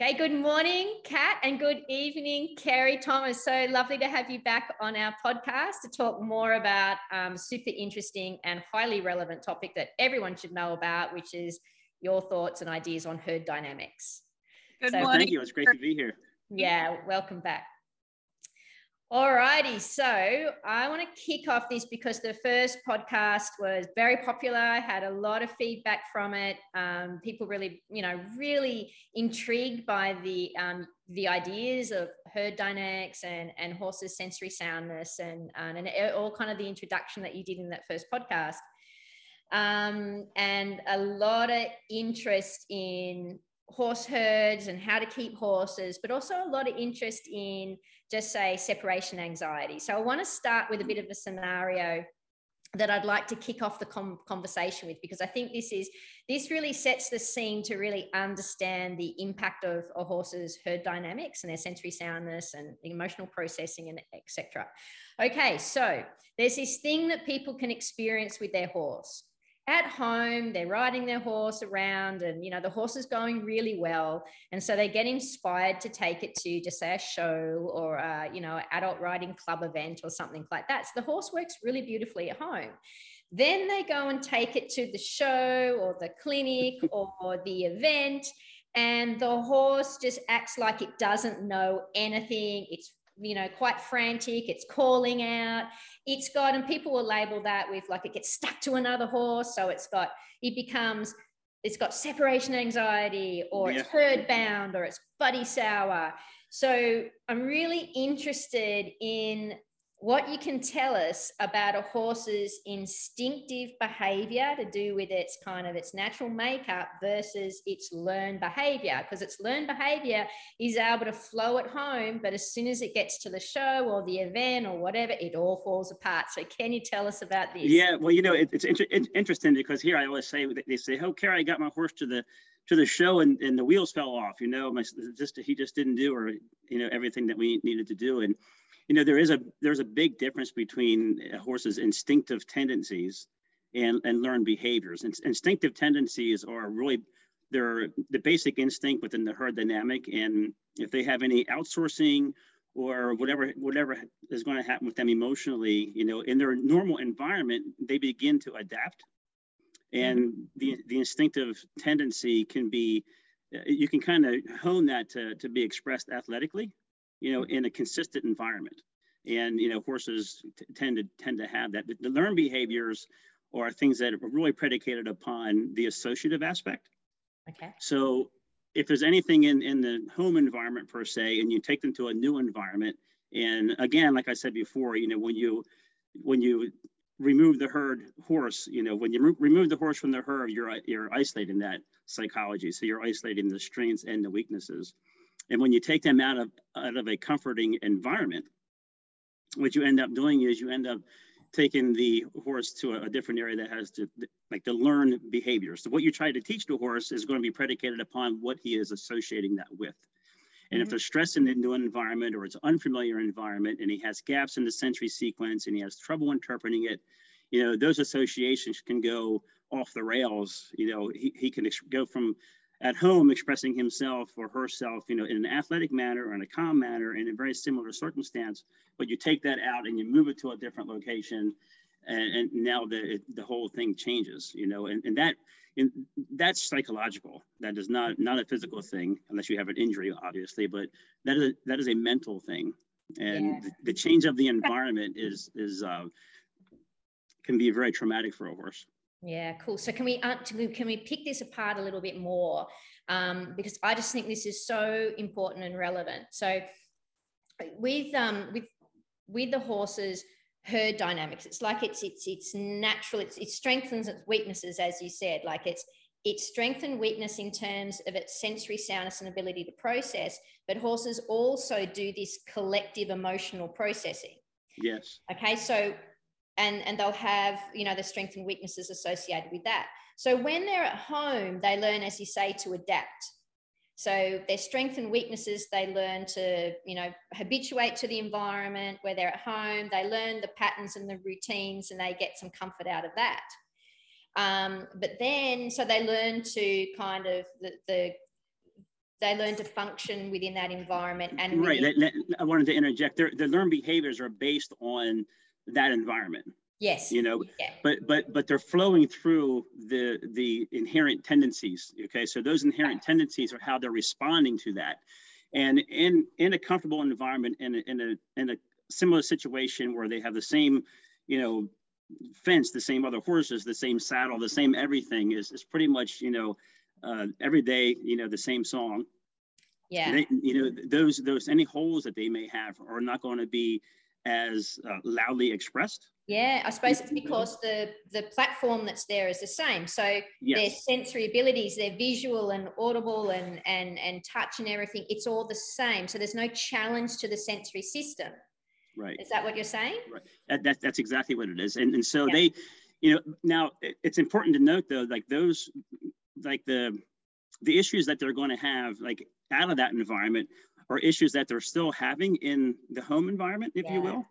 Okay, good morning, Kat, and good evening, Kerry Thomas. So lovely to have you back on our podcast to talk more about um, super interesting and highly relevant topic that everyone should know about, which is your thoughts and ideas on herd dynamics. Good so, morning. Thank you. It's great to be here. Yeah, welcome back. Alrighty, so I want to kick off this because the first podcast was very popular. I had a lot of feedback from it. Um, people really, you know, really intrigued by the um, the ideas of herd dynamics and and horses' sensory soundness and and all kind of the introduction that you did in that first podcast. Um, and a lot of interest in horse herds and how to keep horses, but also a lot of interest in just say separation anxiety. So I want to start with a bit of a scenario that I'd like to kick off the conversation with because I think this is this really sets the scene to really understand the impact of a horse's herd dynamics and their sensory soundness and emotional processing and etc. Okay, so there's this thing that people can experience with their horse at home they're riding their horse around and you know the horse is going really well. And so they get inspired to take it to just say a show or a, you know adult riding club event or something like that. So the horse works really beautifully at home. Then they go and take it to the show or the clinic or the event and the horse just acts like it doesn't know anything. It's you know, quite frantic. It's calling out. It's got, and people will label that with like it gets stuck to another horse. So it's got, it becomes, it's got separation anxiety or yeah. it's herd bound or it's buddy sour. So I'm really interested in what you can tell us about a horse's instinctive behavior to do with its kind of its natural makeup versus its learned behavior because its learned behavior is able to flow at home but as soon as it gets to the show or the event or whatever it all falls apart. So can you tell us about this? Yeah well you know it, it's inter- interesting because here i always say they say oh Kerry, i got my horse to the to the show and, and the wheels fell off you know my just he just didn't do or you know everything that we needed to do and you know there is a there's a big difference between a horse's instinctive tendencies and and learned behaviors and instinctive tendencies are really they're the basic instinct within the herd dynamic and if they have any outsourcing or whatever whatever is going to happen with them emotionally you know in their normal environment they begin to adapt and mm-hmm. the the instinctive tendency can be you can kind of hone that to, to be expressed athletically you know, in a consistent environment. And, you know, horses t- tend to tend to have that. The learned behaviors are things that are really predicated upon the associative aspect. Okay. So if there's anything in, in the home environment per se, and you take them to a new environment, and again, like I said before, you know, when you when you remove the herd horse, you know, when you re- remove the horse from the herd, you're you're isolating that psychology. So you're isolating the strengths and the weaknesses. And when you take them out of out of a comforting environment, what you end up doing is you end up taking the horse to a, a different area that has to like to learn behavior. So what you try to teach the horse is going to be predicated upon what he is associating that with. And mm-hmm. if there's stress in the new environment or it's an unfamiliar environment and he has gaps in the sensory sequence and he has trouble interpreting it, you know, those associations can go off the rails. You know, he, he can go from at home expressing himself or herself, you know, in an athletic manner or in a calm manner in a very similar circumstance, but you take that out and you move it to a different location, and, and now the the whole thing changes, you know, and, and that and that's psychological. That is not not a physical thing, unless you have an injury, obviously, but that is a, that is a mental thing, and yeah. the, the, change of the environment is is uh, can be very traumatic for a horse. Yeah, cool. So can we uh, can we pick this apart a little bit more? Um, because I just think this is so important and relevant. So with um, with with the horses herd dynamics, it's like it's it's it's natural. It's it strengthens its weaknesses, as you said. Like it's it's strength and weakness in terms of its sensory soundness and ability to process. But horses also do this collective emotional processing. Yes. Okay, so and and they'll have you know the strengths and weaknesses associated with that. So when they're at home they learn as you say to adapt. So their strengths and weaknesses they learn to you know habituate to the environment where they're at home. They learn the patterns and the routines and they get some comfort out of that. Um, but then so they learn to kind of the, the they learn to function within that environment and right. i wanted to interject. Their, their learned behaviors are based on that environment yes. you know? Yeah. but but but they're flowing through the the inherent tendencies okay? So those inherent tendencies are how they're responding to that. And in in a comfortable environment in a, in a in a similar situation where they have the same you know fence the same other horses the same saddle the same everything is is pretty much you know uh, every day you know the same song. Yeah. They, you know those those any holes that they may have are not going to be as uh, loudly expressed. Yeah i suppose it's because the the platform that's there is the same. So yes. their sensory abilities their visual and audible and and and touch and everything it's all the same. So there's no challenge to the sensory system. Right. Is that what you're saying? Right. That, that that's exactly what it is. And and so yeah. they you know now it's important to note though like those like the the issues that they're going to have like out of that environment are issues that they're still having in the home environment if yeah. you will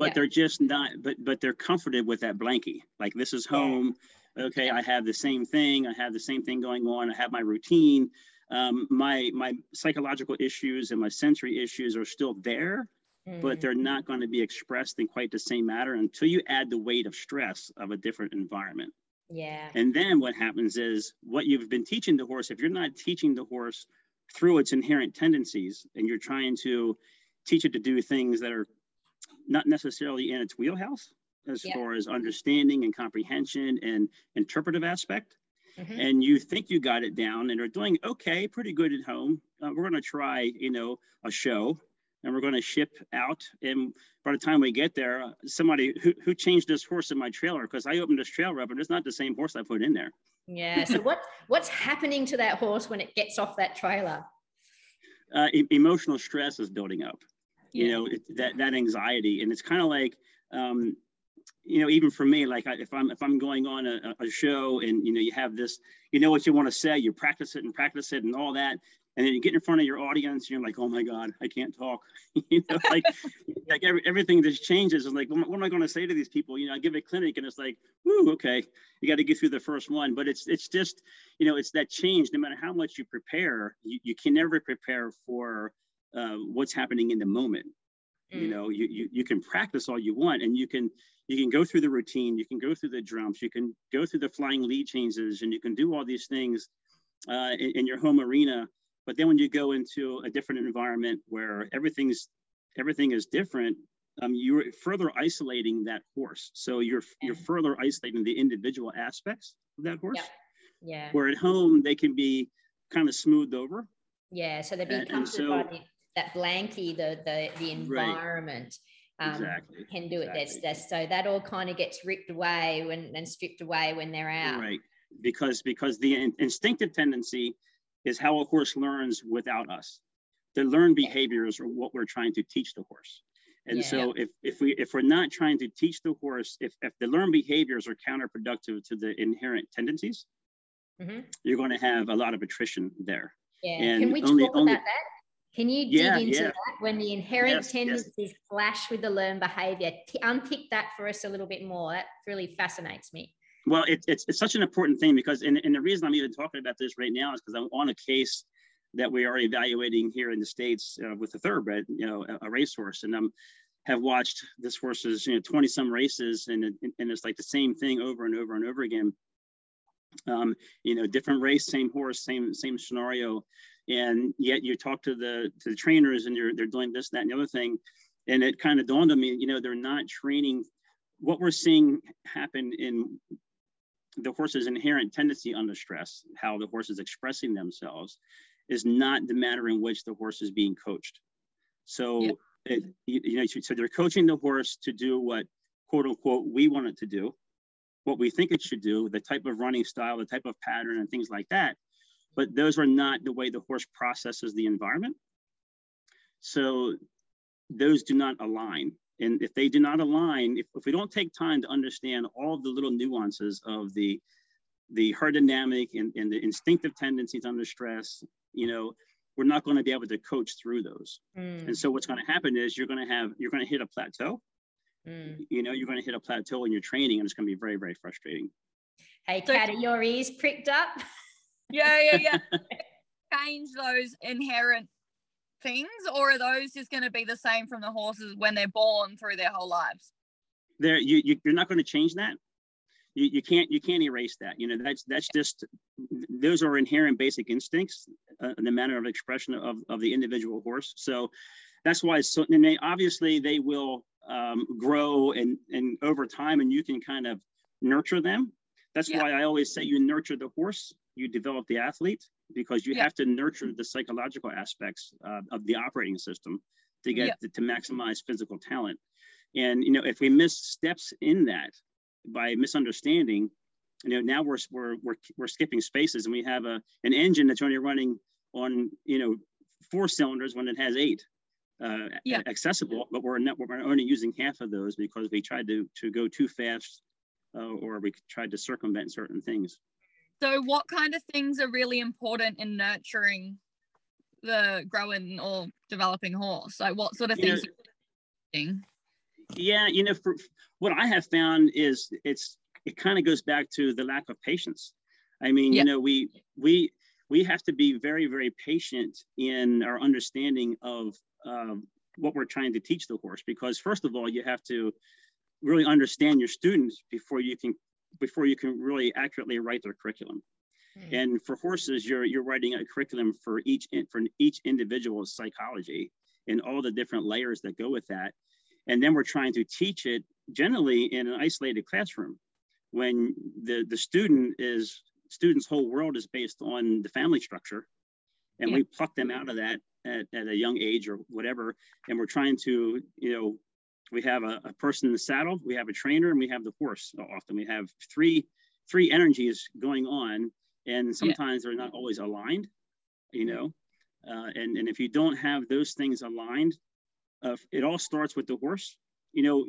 but yeah. they're just not but but they're comforted with that blankie like this is home yeah. okay i have the same thing i have the same thing going on i have my routine um, my my psychological issues and my sensory issues are still there mm-hmm. but they're not going to be expressed in quite the same manner until you add the weight of stress of a different environment yeah and then what happens is what you've been teaching the horse if you're not teaching the horse through its inherent tendencies and you're trying to teach it to do things that are not necessarily in its wheelhouse as yeah. far as understanding and comprehension and interpretive aspect. Mm-hmm. And you think you got it down and are doing okay, pretty good at home. Uh, we're going to try, you know, a show and we're going to ship out. And by the time we get there, uh, somebody who, who changed this horse in my trailer because I opened this trailer up and it's not the same horse I put in there. Yeah. So what what's happening to that horse when it gets off that trailer? Uh, e- emotional stress is building up you know it, that that anxiety and it's kind of like um, you know even for me like I, if i'm if i'm going on a, a, show and you know you have this you know what you want to say you practice it and practice it and all that and then you get in front of your audience and you're like oh my god i can't talk you know like like every, everything just changes and like what, what am i going to say to these people you know i give a clinic and it's like whoo okay you got to get through the first one but it's it's just you know it's that change no matter how much you prepare you, you can never prepare for uh, what's happening in the moment. Mm. You know, you, you you can practice all you want, and you can you can go through the routine, you can go through the drums you can go through the flying lead changes, and you can do all these things uh, in, in your home arena. But then when you go into a different environment where everything's everything is different, um, you're further isolating that horse. So you're you're further isolating the individual aspects of that horse. Yeah. yeah. Where at home they can be kind of smoothed over. Yeah. So they're being comforted so, by the that blankie, the the the environment. Right. Um, exactly. Can do it. Exactly. That's that's so that all kind of gets ripped away when and stripped away when they're out. Right. Because because the in, instinctive tendency is how a horse learns without us. The learned behaviors are what we're trying to teach the horse. And yeah, so if if we if we're not trying to teach the horse, if if the learned behaviors are counterproductive to the inherent tendencies, mm-hmm. you're going to have a lot of attrition there. Yeah. And Can we only, talk only, about that? Can you dig yeah, into yeah. that when the inherent yes, tendencies yes. clash with the learned behavior? T- unpick that for us a little bit more. That really fascinates me. Well, it, it's, it's such an important thing because, and, and the reason I'm even talking about this right now is because I'm on a case that we are evaluating here in the States uh, with a thoroughbred, you know, a, a racehorse. And I um, have watched this horse's, you know, 20 some races and, and it's like the same thing over and over and over again. Um, you know, different race, same horse, same, same scenario and yet you talk to the to the trainers and you're they're doing this that and the other thing and it kind of dawned on me you know they're not training what we're seeing happen in the horse's inherent tendency under stress how the horse is expressing themselves is not the manner in which the horse is being coached so yeah. it, you, you know so they're coaching the horse to do what quote unquote we want it to do what we think it should do the type of running style the type of pattern and things like that but those are not the way the horse processes the environment. So those do not align. And if they do not align, if, if we don't take time to understand all the little nuances of the the herd dynamic and, and the instinctive tendencies under stress, you know, we're not going to be able to coach through those. Mm. And so what's going to happen is you're going to have you're going to hit a plateau. Mm. You know, you're going to hit a plateau in your training, and it's going to be very, very frustrating. Hey, Kat, your ears pricked up? yeah, yeah, yeah. change those inherent things, or are those just going to be the same from the horses when they're born through their whole lives? There, you, you you're not going to change that. You, you can't you can't erase that. You know that's that's just those are inherent basic instincts uh, in the manner of expression of, of the individual horse. So that's why so and they obviously they will um, grow and and over time and you can kind of nurture them that's yeah. why i always say you nurture the horse you develop the athlete because you yeah. have to nurture the psychological aspects uh, of the operating system to get yeah. to, to maximize physical talent and you know if we miss steps in that by misunderstanding you know now we're we're we're, we're skipping spaces and we have a an engine that's only running on you know four cylinders when it has eight uh, yeah. accessible, but we're not, we're only using half of those because we tried to to go too fast, uh, or we tried to circumvent certain things. So, what kind of things are really important in nurturing the growing or developing horse? Like, what sort of things? You know, yeah, you know, for, what I have found is it's it kind of goes back to the lack of patience. I mean, yeah. you know, we we we have to be very very patient in our understanding of um, what we're trying to teach the horse because first of all you have to really understand your students before you can before you can really accurately write their curriculum mm-hmm. and for horses you're you're writing a curriculum for each for each individual's psychology and all the different layers that go with that and then we're trying to teach it generally in an isolated classroom when the the student is student's whole world is based on the family structure and yeah. we pluck them out of that at, at a young age or whatever and we're trying to you know we have a, a person in the saddle we have a trainer and we have the horse often we have three three energies going on and sometimes yeah. they're not always aligned you know uh, and and if you don't have those things aligned uh, it all starts with the horse you know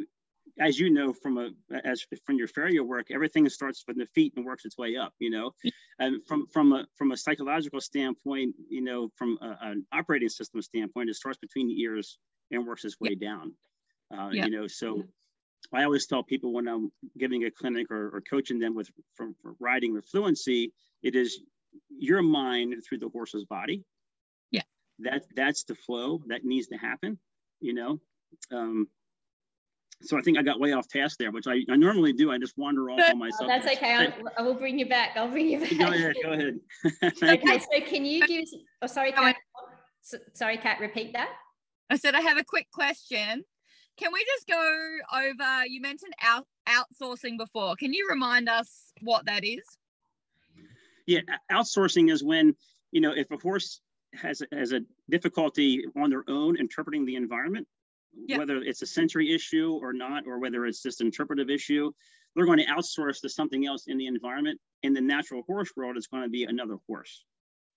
as you know from a as from your farrier work, everything starts from the feet and works its way up. You know, and from from a from a psychological standpoint, you know, from a, an operating system standpoint, it starts between the ears and works its way down. Uh, yeah. You know, so I always tell people when I'm giving a clinic or, or coaching them with from riding with fluency, it is your mind through the horse's body. Yeah, that that's the flow that needs to happen. You know. Um, so I think I got way off task there, which I, I normally do. I just wander off on myself. Oh, that's okay. I'll, I will bring you back. I'll bring you back. Go ahead. Go ahead. okay. You. So can you give? Oh, sorry, Kat. Sorry, Kat. Repeat that. I said I have a quick question. Can we just go over? You mentioned out, outsourcing before. Can you remind us what that is? Yeah, outsourcing is when you know if a horse has has a difficulty on their own interpreting the environment yeah. whether it's a sensory issue or not, or whether it's just an interpretive issue, they're going to outsource to something else in the environment. In the natural horse world, it's going to be another horse.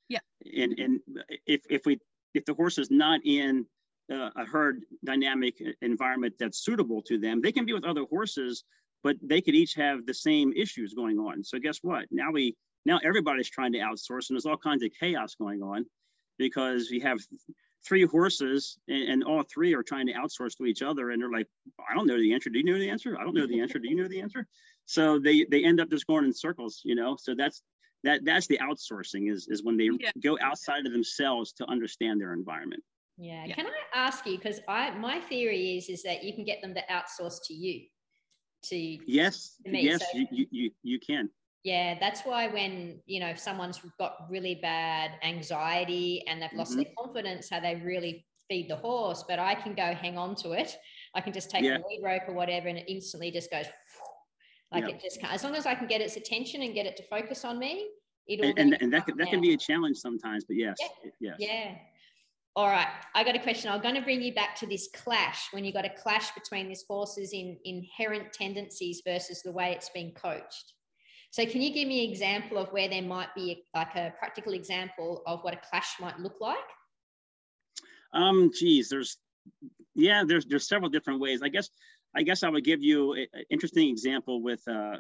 Yeah. And and if if we if the horse is not in uh, a herd dynamic environment that's suitable to them, they can be with other horses, but they could each have the same issues going on. So guess what? Now we now everybody's trying to outsource, and there's all kinds of chaos going on because we have three horses and, and, all three are trying to outsource to each other and they're like i don't know the answer. Do you know the answer? I don't know the answer. Do you know the answer? So they they end up just going in circles you know? So that's that that's the outsourcing is is when they yeah. go outside of themselves to understand their environment yeah, yeah. can i ask you because i my theory is is that you can get them to outsource to you to yes to yes so, you, you you can yeah, that's why when, you know, if someone's got really bad anxiety and they've lost mm-hmm. their confidence, how they really feed the horse, but I can go hang on to it. I can just take yeah. a lead rope or whatever and it instantly just goes like it just. As long as I can get its attention and get it to focus on me, it'll. And, and, and that, can, that can be a challenge sometimes, but yes. Yeah. Yes. Yeah. All right, I got a question. I'm going to bring you back to this clash when you got a clash between this horse's in inherent tendencies versus the way it's being coached. So can you give me an example of where there might be like a practical example of what a clash might look like? Um, geez, there's, yeah, there's, there's several different ways. I guess, I guess I would give you an interesting example with, uh,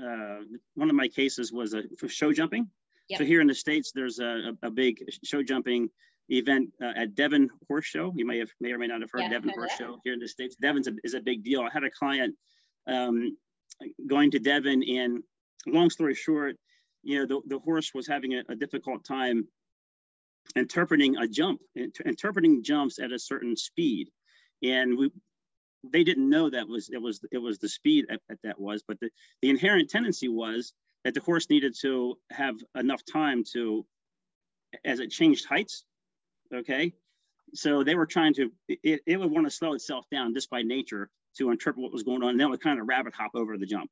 uh, one of my cases was a for show jumping. Yep. So here in the States, there's a, a big show jumping event uh, at Devon Horse Show. You may have may or may not have heard yeah, Devon Horse Show here in the States. Devon's a, is a big deal. I had a client um, going to Devon and long story short, you know, the, the horse was having a, a difficult time interpreting a jump, interpreting jumps at a certain speed, and we they didn't know that was it was it was the speed that, that was, but the, the inherent tendency was that the horse needed to have enough time to as it changed heights. Okay, so they were trying to it, it would want to slow itself down just by nature to interpret what was going on. And then it would kind of rabbit hop over the jump.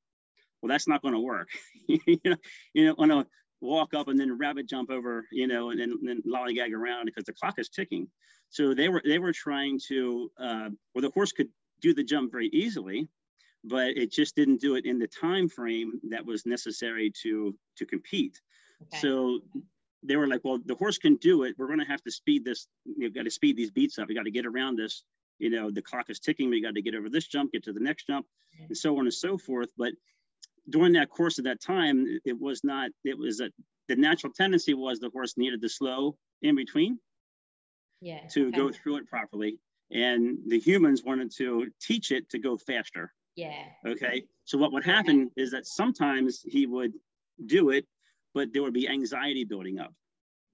Well, that's not going to work. you know, you know, on a walk up and then rabbit jump over, you know, and then, and then lollygag around because the clock is ticking. So they were they were trying to uh, well the horse could do the jump very easily, but it just didn't do it in the time frame that was necessary to to compete. Okay. So they were like, well, the horse can do it. We're going to have to speed this. You've got to speed these beats up. You got to get around this. You know, the clock is ticking. We got to get over this jump, get to the next jump, and so on and so forth. But during that course of that time, it was not, it was a, the natural tendency was the horse needed to slow in between yeah, to okay. go through it properly. And the humans wanted to teach it to go faster. Yeah. Okay. So what would happen okay. is that sometimes he would do it, but there would be anxiety building up.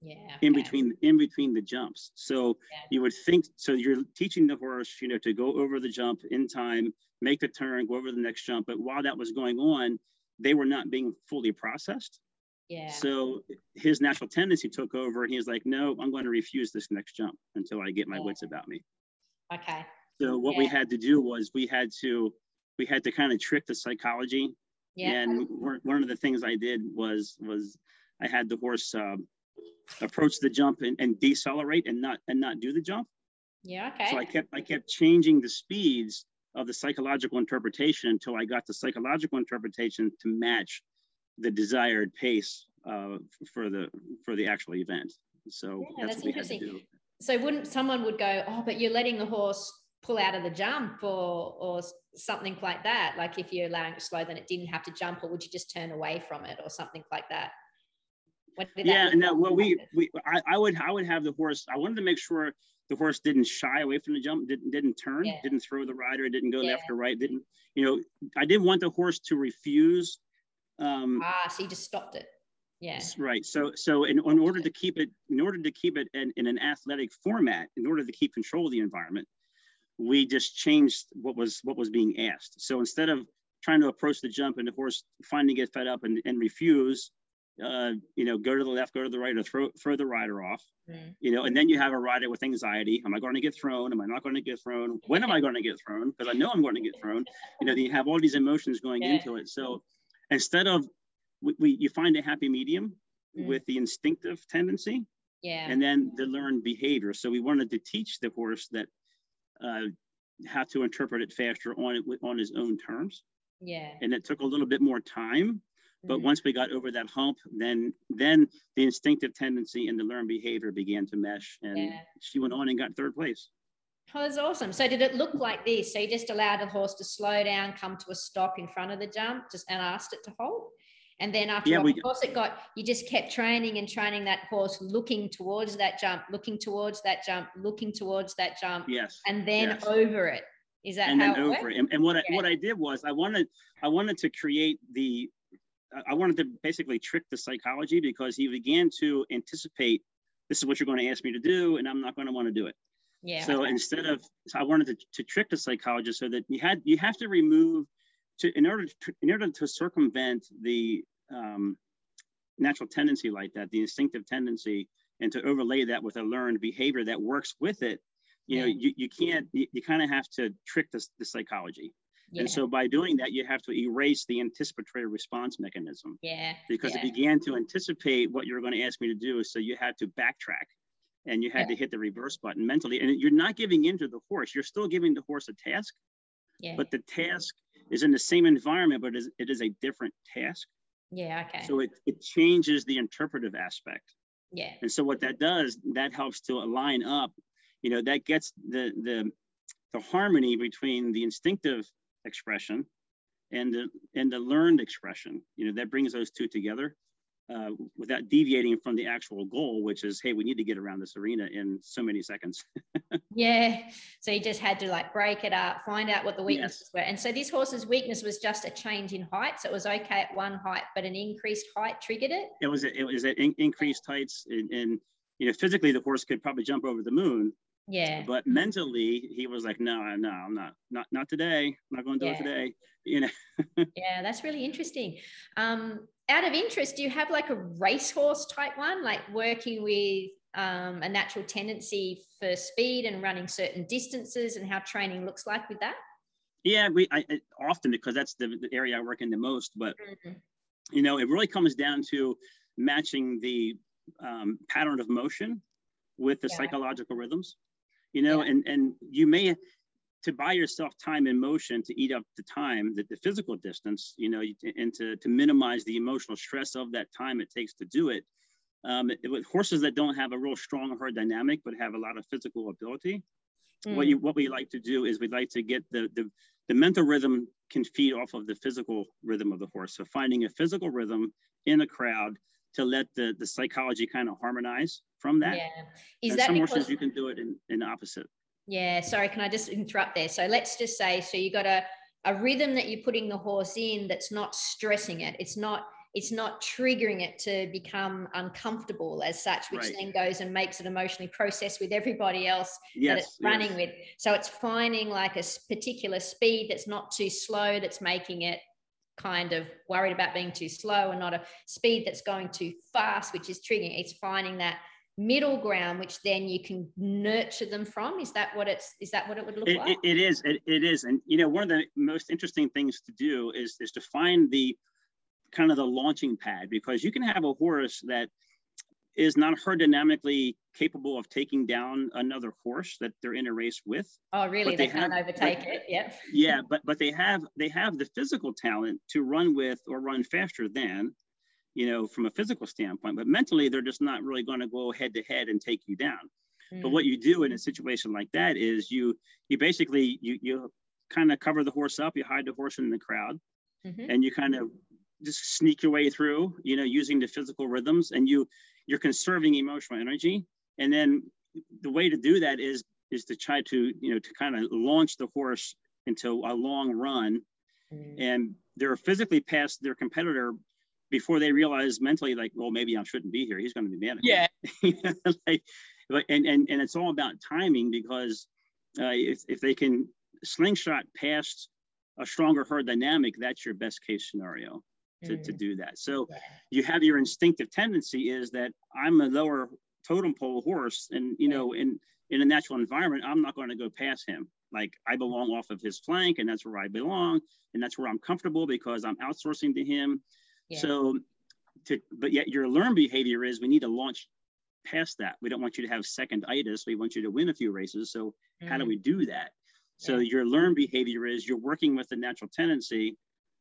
Yeah. In between in between the jumps. So yeah. you would think so you're teaching the horse, you know, to go over the jump in time make the turn, go over the next jump. But while that was going on, they were not being fully processed. Yeah. So his natural tendency took over, and he was like, "No, I'm going to refuse this next jump until I get my yeah. wits about me." Okay. So what we had to do was we had to we had to kind of trick the psychology. Yeah. And one of the things I did was was I had the horse uh, approach the jump and, and decelerate and not and not do the jump. Yeah. Okay. So I kept I kept changing the speeds of the psychological interpretation until I got the psychological interpretation to match the desired pace uh, for the for the actual event. So yeah, that's, that's interesting. So wouldn't someone would go, oh, but you're letting the horse pull out of the jump or or something like that? Like if you're allowing it slow, then it didn't have to jump, or would you just turn away from it or something like that? yeah, no. Well, we we I, I would I would have the horse. I wanted to make sure the horse didn't shy away from the jump, didn't didn't turn, yeah. didn't throw the rider, didn't go yeah. left or right, didn't you know? I didn't want the horse to refuse. Um, ah, so you just stopped it. Yeah. Right. So so in, in order to keep it in order to keep it in, in an athletic format, in order to keep control of the environment, we just changed what was what was being asked. So instead of trying to approach the jump and the horse finally get fed up and, and refuse, uh, you know, go to the left, go to the right, or throw throw the rider off. Mm. You know, and then you have a rider with anxiety. Am I going to get thrown? Am I not going to get thrown? When am I going to get thrown? Because I know I'm going to get thrown. You know, you have all these emotions going yeah. into it. So instead of we, we, you find a happy medium mm. with the instinctive tendency. Yeah. And then the learned behavior. So we wanted to teach the horse that uh, how to interpret it faster on it on his own terms. Yeah. And it took a little bit more time but mm-hmm. once we got over that hump, then then the instinctive tendency and the learned behavior began to mesh, and yeah. she went on and got third place. Oh, that's awesome. So did it look like this? So you just allowed the horse to slow down, come to a stop in front of the jump, just and asked it to hold. And then after yeah, of course it got you just kept training and training that horse looking towards that jump, looking towards that jump, looking towards that jump. Yes. And then yes. over it. Is that and how then over it? And, and what I what I did was I wanted I wanted to create the I wanted to basically trick the psychology because he began to anticipate this is what you're going to ask me to do, and I'm not going to want to do it. Yeah. So instead of, so I wanted to, to trick the psychologist so that you had you have to remove to in order to, in order to circumvent the um, natural tendency like that, the instinctive tendency, and to overlay that with a learned behavior that works with it. You yeah. know, you, you can't you, you kind of have to trick the, the psychology. Yeah. And so by doing that, you have to erase the anticipatory response mechanism. Yeah. Because yeah. it began to anticipate what you're going to ask me to do. So you had to backtrack and you had yeah. to hit the reverse button mentally. And you're not giving in to the horse. You're still giving the horse a task. Yeah. But the task is in the same environment, but it is, it is a different task. Yeah. Okay. So it, it changes the interpretive aspect. Yeah. And so what that does, that helps to align up, you know, that gets the the the harmony between the instinctive expression and the, and the learned expression. You know, that brings those two together uh, without deviating from the actual goal, which is, hey, we need to get around this arena in so many seconds. yeah. So you just had to like break it up, find out what the weaknesses yes. were. And so this horse's weakness was just a change in height. So it was okay at one height, but an increased height triggered it. It was, it was at in, increased heights and, and you know, physically the horse could probably jump over the moon. Yeah. But mentally, he was like, no, no, I'm not, not, not today. I'm not going to do Yeah. it today. You know. Yeah, that's really interesting. Um, out of interest, do you have like a racehorse type one, like working with um, a natural tendency for speed and running certain distances and how training looks like with that? Yeah, we I, I often because that's the, the area I work in the most. But Mhm. you know, it really comes down to matching the um, pattern of motion with the Yeah. psychological rhythms. You know, Yeah. and and you may to buy yourself time and motion to eat up the time, the, the physical distance, you know, and to, to minimize the emotional stress of that time it takes to do it. Um, it- with horses that don't have a real strong herd dynamic, but have a lot of physical ability, what Mm. you what we like to do is we'd like to get the, the the mental rhythm can feed off of the physical rhythm of the horse. So finding a physical rhythm in a crowd to let the the psychology kind of harmonize from that. yeah. Is and that some because horses you can do it in, in opposite. Yeah, sorry, can I just interrupt there? So let's just say, so you got a, a rhythm that you're putting the horse in that's not stressing it. It's not, it's not triggering it to become uncomfortable as such, which Right. then goes and makes it emotionally processed with everybody else that it's running yes. with. So it's finding like a particular speed that's not too slow, that's making it kind of worried about being too slow and not a speed that's going too fast, which is triggering. It's finding that middle ground, which then you can nurture them from. Is that what it's, is that what it would look It, like? it, it is. It, it is. And you know, one of the most interesting things to do is is to find the kind of the launching pad because you can have a horse that is not herd dynamically capable of taking down another horse that they're in a race with. oh, really? but They, they can't have- overtake but- it. Yep. Yeah, but but they have they have the physical talent to run with or run faster than, you know, from a physical standpoint. But mentally, they're just not really going to go head to head and take you down. But Mm, what you do in a situation like that is you you basically you you kind of cover the horse up, you hide the horse in the crowd, mhm. and you kind of just sneak your way through, you know, using the physical rhythms, and you you're conserving emotional energy. And then the way to do that is is to try to you know to kind of launch the horse into a long run, Mm. and they're physically past their competitor before they realize mentally like, well, maybe I shouldn't be here. He's going to be mad at me Yeah. like, but and, and and it's all about timing because uh, if if they can slingshot past a stronger herd dynamic, that's your best case scenario to, to Mm. do that. So you have your instinctive tendency is that I'm a lower totem pole horse, and you know, in in a natural environment, I'm not going to go past him. Like I belong off of his flank, and that's where I belong, and that's where I'm comfortable because I'm outsourcing to him. Yeah. So, to but yet your learned behavior is we need to launch past that. We don't want you to have second itis. We want you to win a few races. So how do Mm. we do that? So Yeah. your learned behavior is you're working with the natural tendency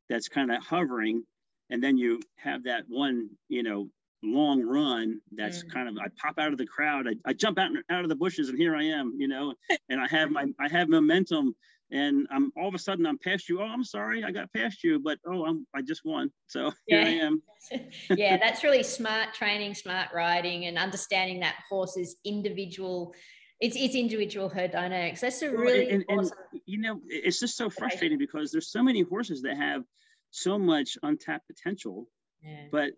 that's kind of hovering, and then you have that one, you know, long run that's Mm. kind of I pop out of the crowd, I, I jump out out of the bushes, and here I am, you know, and I have my I have momentum, and I'm all of a sudden I'm past you. Oh, I'm sorry, I got past you, but oh, I'm I just won. So here I Yeah. am. yeah, that's really smart training, smart riding, and understanding that horse's individual. It's it's individual herd dynamics. That's a really and, and, awesome. you know it's just so frustrating because there's so many horses that have so much untapped potential yeah. but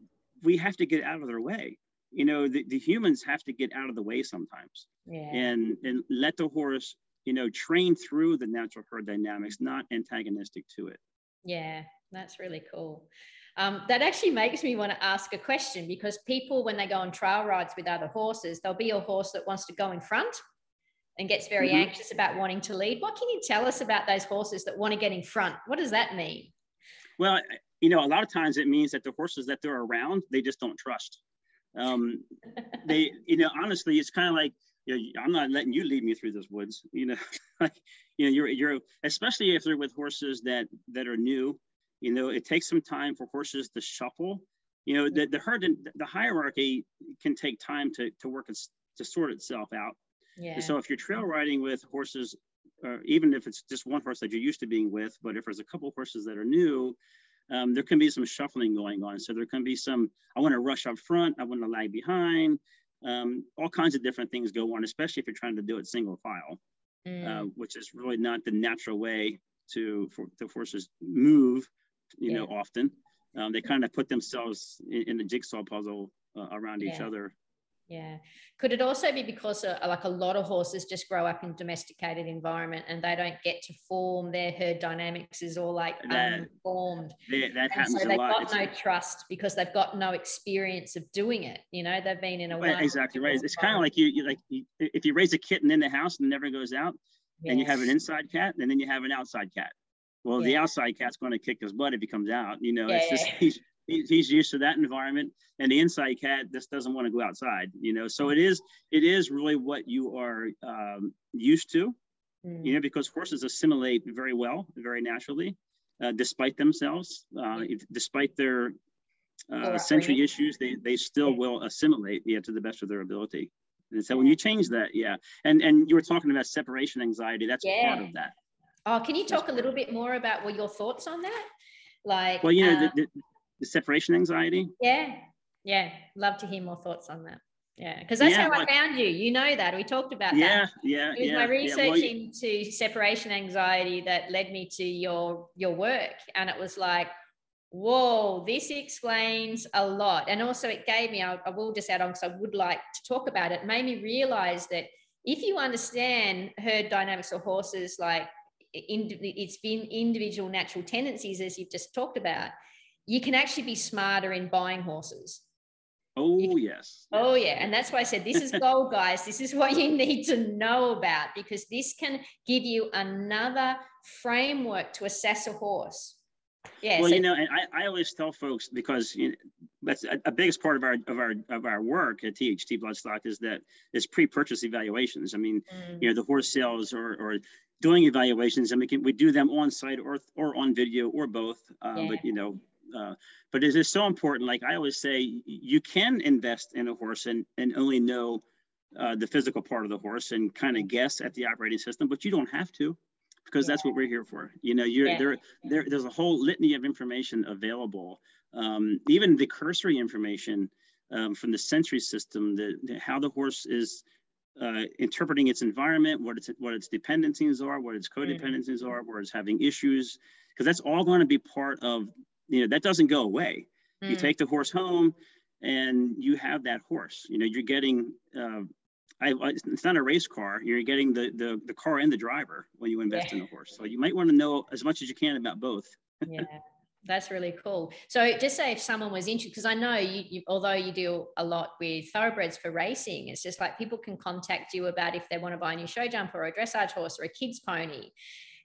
we have to get out of their way you know the, the humans have to get out of the way sometimes yeah. and and let the horse you know train through the natural herd dynamics not antagonistic to it Yeah, that's really cool. Um, that actually makes me want to ask a question because people, when they go on trail rides with other horses, there'll be a horse that wants to go in front and gets very Mhm. anxious about wanting to lead. What can you tell us about those horses that want to get in front? What does that mean? well you know a lot of times it means that the horses that they're around they just don't trust um they you know honestly it's kind of like you know, i'm not letting you lead me through this woods you know like you know you're you're especially if they're with horses that that are new you know it takes some time for horses to shuffle you know the, the herd the hierarchy can take time to to work its, to sort itself out Yeah. and so if you're trail riding with horses or even if it's just one horse that you're used to being with but if there's a couple horses that are new um, there can be some shuffling going on. So there can be some, I want to rush up front, I want to lag behind. Um, all kinds of different things go on, especially if you're trying to do it single file, Mm, uh, which is really not the natural way to for the horses move. You know, often um, they kind of put themselves in, in the jigsaw puzzle uh, around each other. Yeah. Could it also be because uh, like a lot of horses just grow up in domesticated environment and they don't get to form their herd dynamics is all like that, unformed. That, that happens so they've got no trust because they've got no experience of doing it. You know, they've been in a right, exactly right. It's kind of like you, you like you, if you raise a kitten in the house and never goes out, yes. and you have an inside cat, and then you have an outside cat. Well, yeah. the outside cat's going to kick his butt if he comes out. You know, yeah, it's just he's used to that environment and the inside cat just doesn't want to go outside you know? So it is it is really what you are um, used to mm. you know because horses assimilate very well very naturally uh, despite themselves uh, if, despite their uh, sensory issues they they still will assimilate yeah to the best of their ability. And so when you change that yeah. And and you were talking about separation anxiety that's yeah. part of that. Oh can you talk a little bit more about what your thoughts on that? Like well you know the, the, the separation anxiety. Yeah, yeah. Love to hear more thoughts on that. Yeah, because that's yeah, how I found you. You know that we talked about yeah, that. Yeah, yeah. It was yeah, my research yeah. Well, into separation anxiety that led me to your your work, and it was like, whoa, this explains a lot. And also, it gave me. I, I will just add on because I would like to talk about it. Made me realize that if you understand herd dynamics of horses, like in, it's been individual natural tendencies, as you've just talked about you can actually be smarter in buying horses. Oh, can, yes. Oh, yeah. And that's why I said this is gold, guys. This is what you need to know about because this can give you another framework to assess a horse. Yeah. Well, so, you know, and I, I always tell folks because you know, that's a, a, biggest part of our of our of our work at THT Bloodstock is that is pre-purchase evaluations. I mean, mm. you know, the horse sales or or doing evaluations, and we can we do them on site or or on video or both. Um, yeah. But you know, uh, but it is so important. Like I always say, you can invest in a horse and, and only know uh, the physical part of the horse and kind of guess at the operating system, but you don't have to because yeah. that's what we're here for. You know, you're yeah. there, there, there's a whole litany of information available. Um, even the cursory information um, from the sensory system, the, the, how the horse is uh, interpreting its environment, what its what its dependencies are, what its mm-hmm. codependencies mm-hmm. are, where it's having issues, because that's all going to be part of you know that doesn't go away. Mm. you take the horse home and you have that horse. You know you're getting uh, I, it's not a race car. You're getting the, the the car and the driver when you invest yeah. in a horse. So you might want to know as much as you can about both. Yeah that's really cool. So just say if someone was interested because i know you, you, although you deal a lot with thoroughbreds for racing it's just like people can contact you about if they want to buy a new show jumper or a dressage horse or a kids pony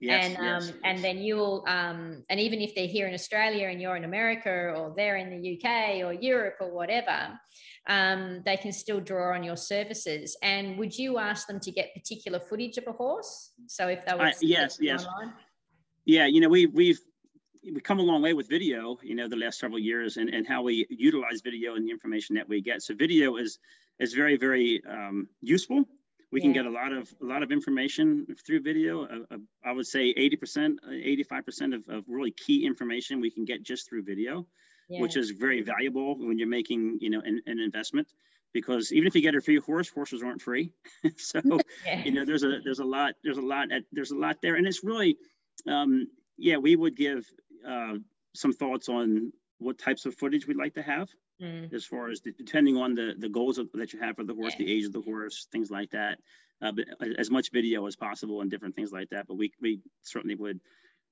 Yes, and um, yes, and then you'll um, and even if they're here in Australia and you're in America or they're in the UK or Europe or whatever, um, they can still draw on your services. And would you ask them to get particular footage of a horse? So if they were uh, yes, yes, online? yeah, you know we we've we've come a long way with video, you know, the last several years and, and how we utilize video and the information that we get. So video is is very, very um, useful we yeah. can get a lot of a lot of information through video. Uh, uh, I would say 80%, 85% of, of really key information we can get just through video, yeah. which is very valuable when you're making you know an, an, investment. Because even if you get a free horse, horses aren't free. so yeah. you know there's a there's a lot there's a lot at, there's a lot there, and it's really um, yeah we would give uh, some thoughts on what types of footage we'd like to have mm. as far as the, depending on the the goals of, that you have for the horse, yeah. the age of the horse, things like that. Uh, but as much video as possible and different things like that. But we we certainly would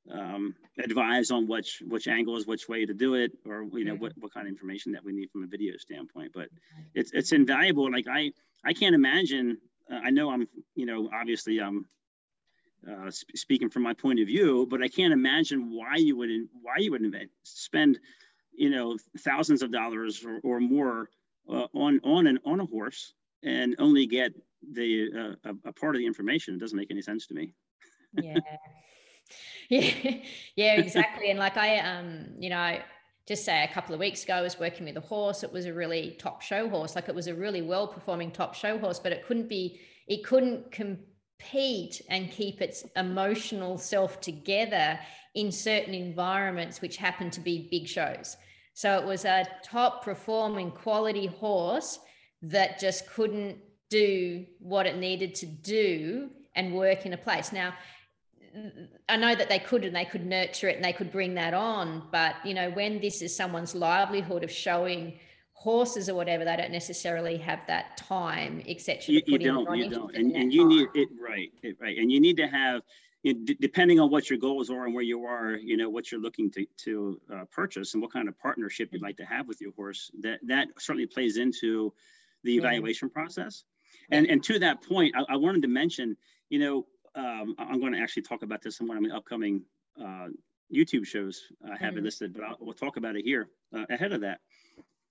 um, advise on which which angles, which way to do it, or you know what what kind of information that we need from a video standpoint. But it's it's invaluable. Like I I can't imagine. Uh, I know I'm you know obviously I'm uh, sp- speaking from my point of view, but I can't imagine why you would why you would spend you know thousands of dollars or, or more uh, on on an on a horse and only get the uh, a, a, part of the information it doesn't make any sense to me. Yeah. Yeah. Yeah exactly. And like i um you know just say a couple of weeks ago i was working with a horse. It was a really top show horse. Like it was a really well performing top show horse but it couldn't be it couldn't compete and keep its emotional self together in certain environments which happen to be big shows so it was a top performing quality horse that just couldn't do what it needed to do and work in a place. Now, I know that they could and they could nurture it and they could bring that on, but you know, when this is someone's livelihood of showing horses or whatever, they don't necessarily have that time, etc. You, you don't, you don't, and, and you need it right, it, right, and you need to have. It, depending on what your goals are and where you are, you know what you're looking to to uh, purchase and what kind of partnership you'd like to have with your horse. That that certainly plays into the evaluation mm-hmm. process. And and to that point, I, I, wanted to mention, you know, um, I'm going to actually talk about this in one of my upcoming uh, YouTube shows. I have mm-hmm. it listed, but I'll, we'll talk about it here uh, ahead of that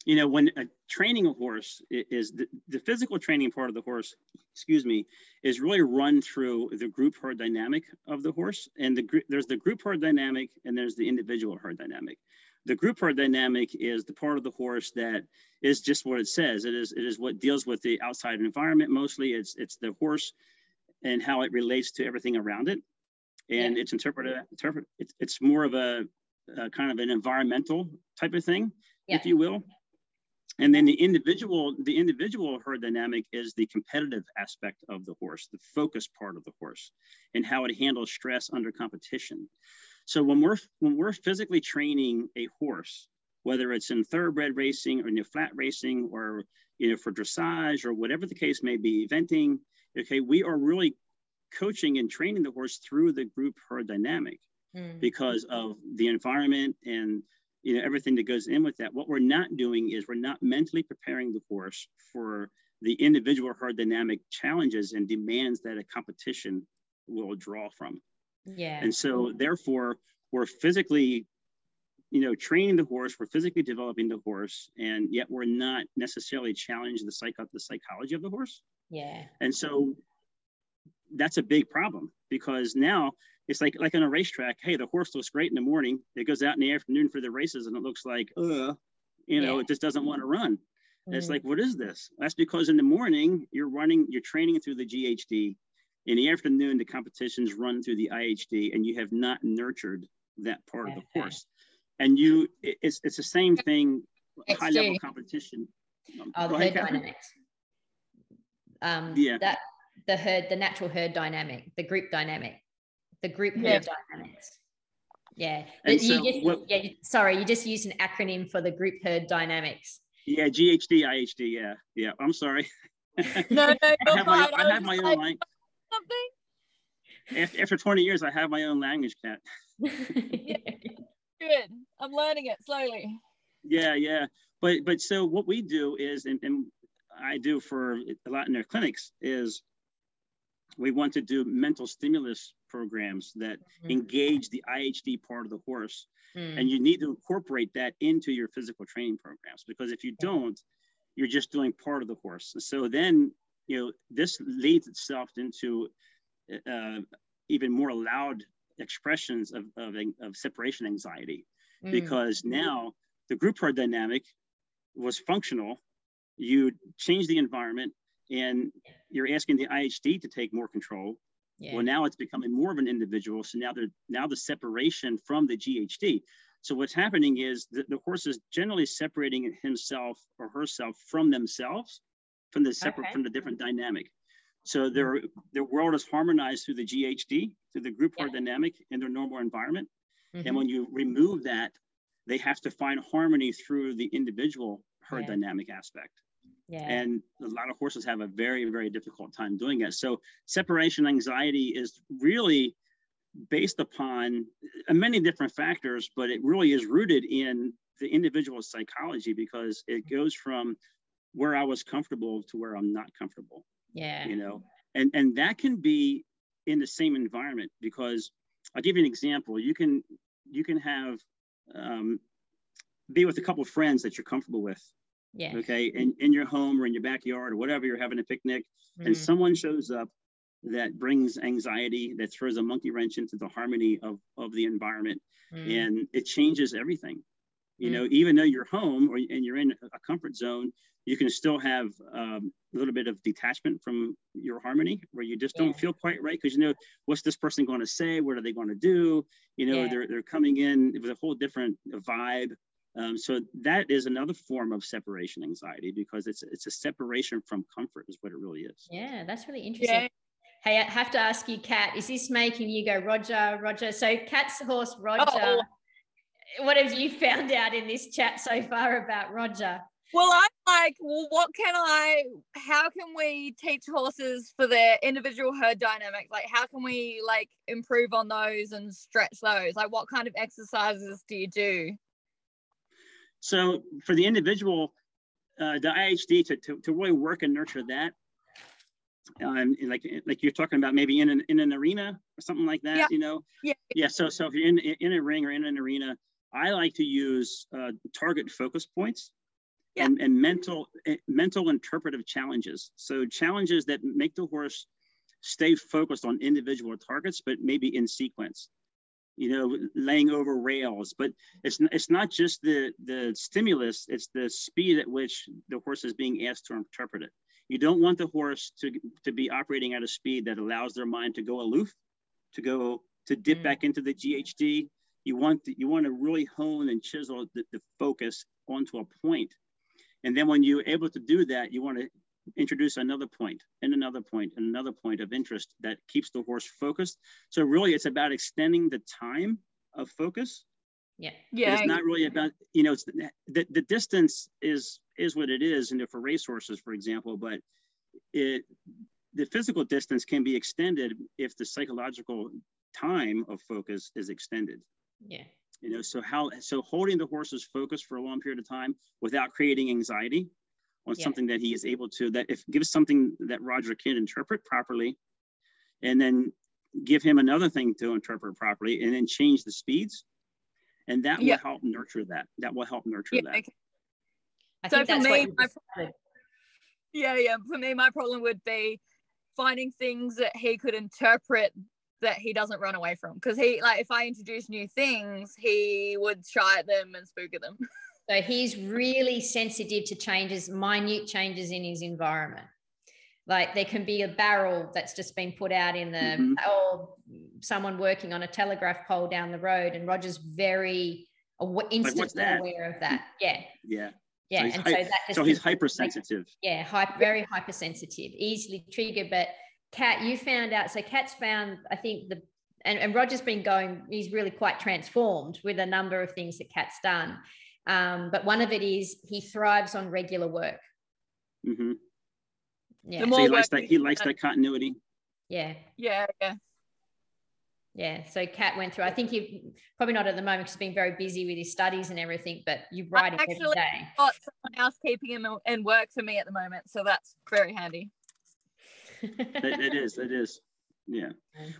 you know, when a training a horse is the, the physical training part of the horse, excuse me, is really run through the group herd dynamic of the horse. And the there's the group herd dynamic and there's the individual herd dynamic. The group herd dynamic is the part of the horse that is just what it says. It is it is what deals with the outside environment mostly. It's it's the horse and how it relates to everything around it. And yeah. it's interpreted interpret it's, it's more of a, a kind of an environmental type of thing, yeah. if you will and then the individual, the individual herd dynamic is the competitive aspect of the horse, the focus part of the horse, and how it handles stress under competition. So when we're when we're physically training a horse, whether it's in thoroughbred racing or in flat racing or you know for dressage or whatever the case may be, eventing, okay, we are really coaching and training the horse through the group herd dynamic mm. because of the environment and you know everything that goes in with that. What we're not doing is we're not mentally preparing the horse for the individual herd dynamic challenges and demands that a competition will draw from. Yeah. And so therefore we're physically you know training the horse we're physically developing the horse and yet we're not necessarily challenging the psych the psychology of the horse. Yeah. And so that's a big problem because now it's like like on a racetrack. Hey, the horse looks great in the morning. It goes out in the afternoon for the races, and it looks like, uh, you know, yeah. it just doesn't want to run. Mm-hmm. It's like, what is this? That's because in the morning you're running, you're training through the GHD. In the afternoon, the competitions run through the IHD, and you have not nurtured that part of the horse. And you, it's it's the same thing. high level competition. Oh, the herd dynamics. Um, yeah. That the herd, the natural herd dynamic, the group dynamic the group yeah. herd dynamics. Yeah. And you so just, what, yeah. Sorry, you just used an acronym for the group herd dynamics. Yeah, GHD, IHD. Yeah, yeah. I'm sorry. no, no, I have my, I have my own language. Something. After, after 20 years, I have my own language, Kat. yeah. Good. I'm learning it slowly. Yeah, yeah. But but so what we do is, and, and I do for a lot in their clinics is we want to do mental stimulus programs that mm-hmm. engage the IHD part of the horse. Mm. And you need to incorporate that into your physical training programs because if you don't, you're just doing part of the horse. So then, you know, this leads itself into uh, even more loud expressions of, of, of separation anxiety mm. because now the group herd dynamic was functional. You change the environment and you're asking the IHD to take more control. Yeah. Well, now it's becoming more of an individual. So now they're now the separation from the GHD. So what's happening is the, the horse is generally separating himself or herself from themselves, from the separate okay. from the different dynamic. So their their world is harmonized through the GHD, through the group herd dynamic in their normal environment. Mm-hmm. And when you remove that, they have to find harmony through the individual herd yeah. dynamic aspect. Yeah. And a lot of horses have a very, very difficult time doing it. So separation anxiety is really based upon uh, many different factors, but it really is rooted in the individual psychology because it goes from where I was comfortable to where I'm not comfortable. Yeah. You know, and and that can be in the same environment because I'll give you an example. You can you can have um, be with a couple of friends that you're comfortable with yeah. Okay. In, in your home or in your backyard or whatever, you're having a picnic mm-hmm. and someone shows up that brings anxiety, that throws a monkey wrench into the harmony of, of the environment. Mm-hmm. And it changes everything. You mm-hmm. know, even though you're home or and you're in a comfort zone, you can still have um, a little bit of detachment from your harmony where you just don't feel quite right because you know what's this person going to say what are they going to do you know yeah. they're, they're coming in with a whole different vibe um, so that is another form of separation anxiety because it's it's a separation from comfort is what it really is. Yeah, that's really interesting. Yeah. Hey, I have to ask you, Kat, is this making you go, Roger, Roger? So Kat's horse, Roger, oh. what have you found out in this chat so far about Roger? Well, I'm like, well, what can I, how can we teach horses for their individual herd dynamics? Like, how can we like improve on those and stretch those? Like, what kind of exercises do you do? So for the individual, uh, the IHD to, to, to really work and nurture that, um, like like you're talking about maybe in an in an arena or something like that, Yeah. you know. Yeah. Yeah. So so if you're in in a ring or in an arena, I like to use uh, target focus points. Yeah. And, and mental eh, mental interpretive challenges. So challenges that make the horse stay focused on individual targets, but maybe in sequence. You know, laying over rails, but it's it's not just the the stimulus; it's the speed at which the horse is being asked to interpret it. You don't want the horse to to be operating at a speed that allows their mind to go aloof, to go to dip Mm. back into the GHD. You want to, you want to really hone and chisel the, the focus onto a point, and then when you're able to do that, you want to introduce another point and another point and another point of interest that keeps the horse focused. So really, it's about extending the time of focus Yeah. Yeah. it's not really about you know it's the, the, the distance is is what it is and for racehorses for example but it the physical distance can be extended if the psychological time of focus is extended Yeah. you know so how so holding the horse's focus for a long period of time without creating anxiety on Yeah. something that he is able to that if gives something that roger can interpret properly and then give him another thing to interpret properly and then change the speeds and that Yeah. will help nurture that that will help nurture Yeah, that okay. I So think for that's me, my- started. yeah, yeah. For me, my problem would be finding things that he could interpret that he doesn't run away from. Because he, like, if I introduce new things, he would shy at them and spook at them. So he's really sensitive to changes, minute changes in his environment. Like there can be a barrel that's just been put out in the, Mhm. or someone working on a telegraph pole down the road, and Roger's very aw- instantly that? aware of that. Yeah, yeah yeah, he's and hy- so that just so he's hypersensitive yeah, very hypersensitive, easily triggered. But Kat, you found out. So Kat's found, I think the and, and Roger's been going. He's really quite transformed with a number of things that Kat's done. Um, but one of it is he thrives on regular work. hmm Yeah, so he likes that he likes that- that continuity yeah, Yeah, yeah. yeah. So Kat went through. I think you probably not at the moment because he's been very busy with his studies and everything. But you write it every actually- day. Got someone else keeping him in work for me at the moment, so that's very handy. it, it is it is yeah